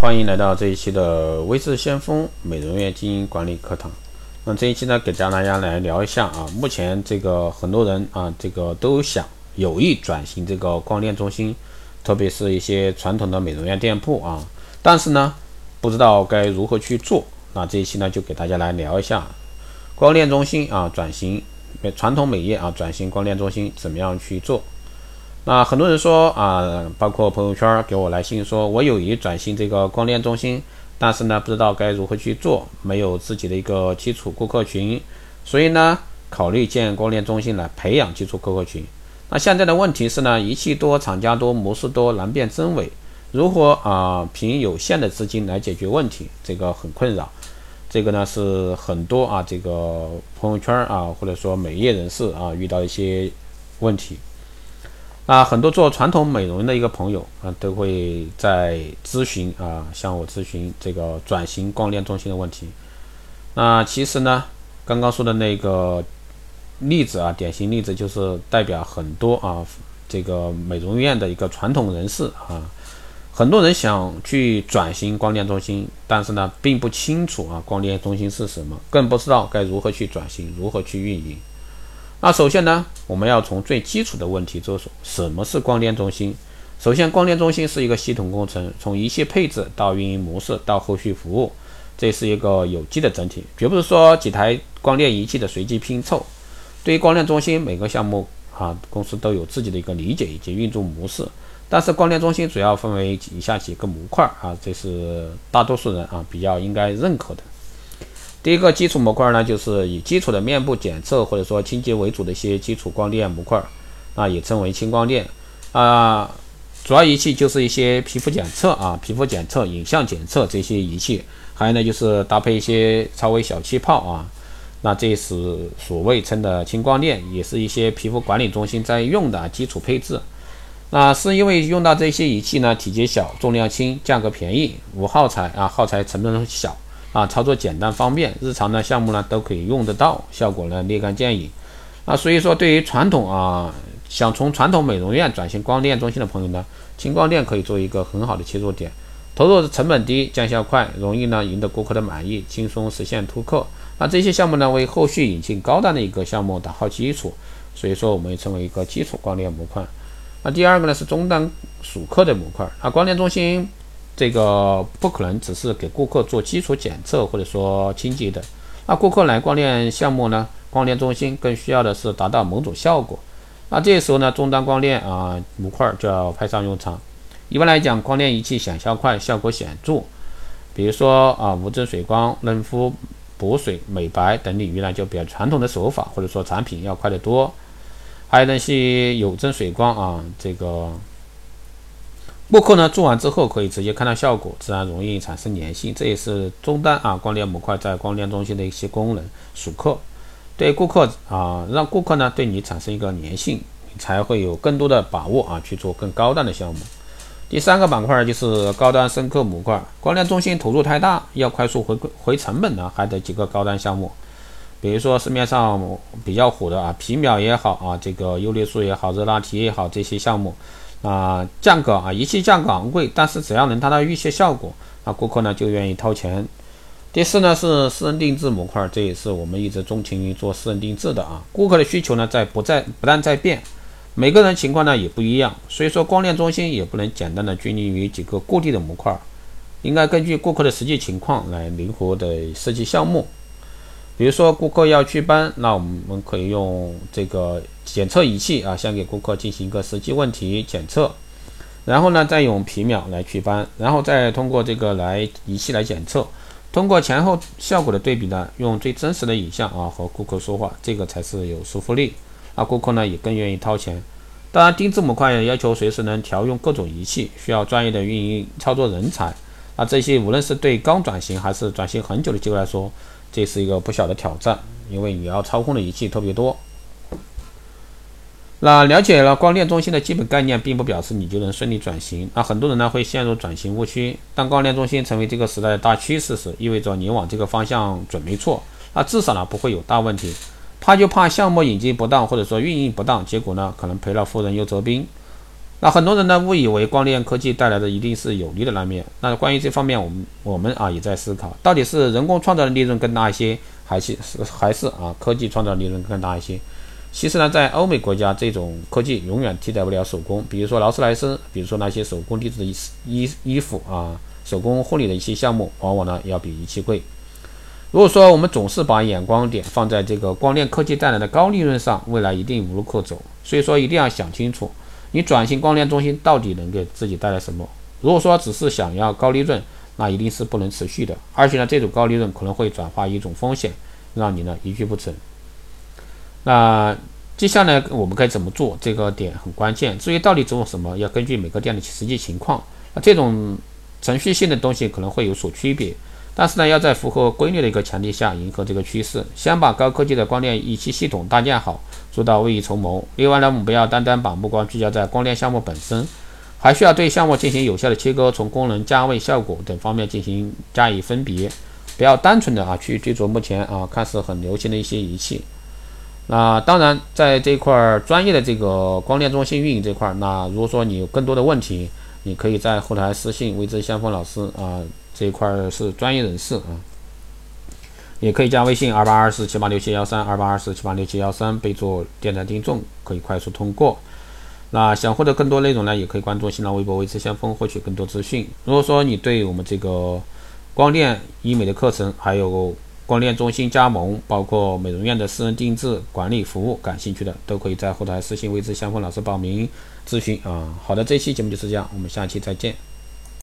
欢迎来到这一期的微智先锋美容院经营管理课堂。那这一期呢，给大家来聊一下啊，目前这个很多人啊，这个都想有意转型这个光电中心，特别是一些传统的美容院店铺啊，但是呢，不知道该如何去做。那这一期呢，就给大家来聊一下光电中心啊，转型传统美业啊，转型光电中心怎么样去做。那很多人说啊，包括朋友圈给我来信说，我有意转型这个光电中心，但是呢，不知道该如何去做，没有自己的一个基础顾客群，所以呢，考虑建光电中心来培养基础顾客群。那现在的问题是呢，仪器多，厂家多，模式多，难辨真伪，如何啊，凭有限的资金来解决问题，这个很困扰。这个呢是很多啊，这个朋友圈啊，或者说美业人士啊，遇到一些问题。啊，很多做传统美容的一个朋友啊，都会在咨询啊，向我咨询这个转型光电中心的问题。那其实呢，刚刚说的那个例子啊，典型例子就是代表很多啊，这个美容院的一个传统人士啊，很多人想去转型光电中心，但是呢，并不清楚啊，光电中心是什么，更不知道该如何去转型，如何去运营。那首先呢，我们要从最基础的问题着手。什么是光电中心？首先，光电中心是一个系统工程，从仪器配置到运营模式到后续服务，这是一个有机的整体，绝不是说几台光电仪器的随机拼凑。对于光电中心每个项目啊，公司都有自己的一个理解以及运作模式。但是光电中心主要分为以下几个模块啊，这是大多数人啊比较应该认可的。第一个基础模块呢，就是以基础的面部检测或者说清洁为主的一些基础光电模块，啊，也称为轻光电啊。主要仪器就是一些皮肤检测啊、皮肤检测、影像检测这些仪器，还有呢就是搭配一些超微小气泡啊。那这是所谓称的轻光电，也是一些皮肤管理中心在用的基础配置。那是因为用到这些仪器呢，体积小、重量轻、价格便宜、无耗材啊，耗材成本小。啊，操作简单方便，日常的项目呢都可以用得到，效果呢立竿见影。啊，所以说对于传统啊想从传统美容院转型光电中心的朋友呢，轻光电可以做一个很好的切入点，投入成本低，见效快，容易呢赢得顾客的满意，轻松实现突破。那这些项目呢为后续引进高端的一个项目打好基础，所以说我们称为一个基础光电模块。那第二个呢是中端属客的模块，啊，光电中心。这个不可能只是给顾客做基础检测或者说清洁的，那顾客来光电项目呢，光电中心更需要的是达到某种效果，那这时候呢，终端光电啊模块就要派上用场。一般来讲，光电仪器显效快，效果显著，比如说啊无针水光、嫩肤、补水、美白等领域呢，就比较传统的手法或者说产品要快得多。还有那些有针水光啊，这个。顾客呢做完之后可以直接看到效果，自然容易产生粘性，这也是终端啊光电模块在光电中心的一些功能。熟客对顾客啊，让顾客呢对你产生一个粘性，才会有更多的把握啊去做更高端的项目。第三个板块就是高端深刻模块，光电中心投入太大，要快速回回成本呢，还得几个高端项目，比如说市面上比较火的啊皮秒也好啊，这个优劣素也好，热拉提也好这些项目。啊，价格啊，仪器价格昂贵，但是只要能达到预期效果，那顾客呢就愿意掏钱。第四呢是私人定制模块，这也是我们一直钟情于做私人定制的啊。顾客的需求呢在不在不断在变，每个人情况呢也不一样，所以说光电中心也不能简单的拘泥于几个固定的模块，应该根据顾客的实际情况来灵活的设计项目。比如说顾客要祛斑，那我们可以用这个检测仪器啊，先给顾客进行一个实际问题检测，然后呢再用皮秒来祛斑，然后再通过这个来仪器来检测，通过前后效果的对比呢，用最真实的影像啊和顾客说话，这个才是有说服力，那顾客呢也更愿意掏钱。当然定制模块要求随时能调用各种仪器，需要专业的运营操作人才，那这些无论是对刚转型还是转型很久的机构来说。这是一个不小的挑战，因为你要操控的仪器特别多。那了解了光电中心的基本概念，并不表示你就能顺利转型。那很多人呢会陷入转型误区。当光电中心成为这个时代的大趋势时，意味着你往这个方向准没错。那至少呢不会有大问题。怕就怕项目引进不当，或者说运营不当，结果呢可能赔了夫人又折兵。那很多人呢误以为光电科技带来的一定是有利的那面。那关于这方面，我们我们啊也在思考，到底是人工创造的利润更大一些，还是是还是啊科技创造的利润更大一些？其实呢，在欧美国家，这种科技永远替代不了手工。比如说劳斯莱斯，比如说那些手工定制的衣衣衣服啊，手工婚礼的一些项目，往往呢要比仪器贵。如果说我们总是把眼光点放在这个光电科技带来的高利润上，未来一定无路可走。所以说，一定要想清楚。你转型光电中心到底能给自己带来什么？如果说只是想要高利润，那一定是不能持续的。而且呢，这种高利润可能会转化一种风险，让你呢一去不成。那接下来我们该怎么做？这个点很关键。至于到底做什么，要根据每个店的实际情况。那这种程序性的东西可能会有所区别，但是呢，要在符合规律的一个前提下，迎合这个趋势，先把高科技的光电仪器系统搭建好。做到未雨绸缪。另外呢，我们不要单单把目光聚焦在光电项目本身，还需要对项目进行有效的切割，从功能、价位、效果等方面进行加以分别。不要单纯的啊去追逐目前啊看似很流行的一些仪器。那当然，在这块儿专业的这个光电中心运营这块儿，那如果说你有更多的问题，你可以在后台私信未知先锋老师啊，这一块儿是专业人士啊。也可以加微信二八二四七八六七幺三二八二四七八六七幺三，备注“电台听众”，可以快速通过。那想获得更多内容呢，也可以关注新浪微博“微知先锋”，获取更多资讯。如果说你对我们这个光电医美的课程，还有光电中心加盟，包括美容院的私人定制管理服务感兴趣的，都可以在后台私信“位置相锋”老师报名咨询啊。好的，这期节目就是这样，我们下期再见。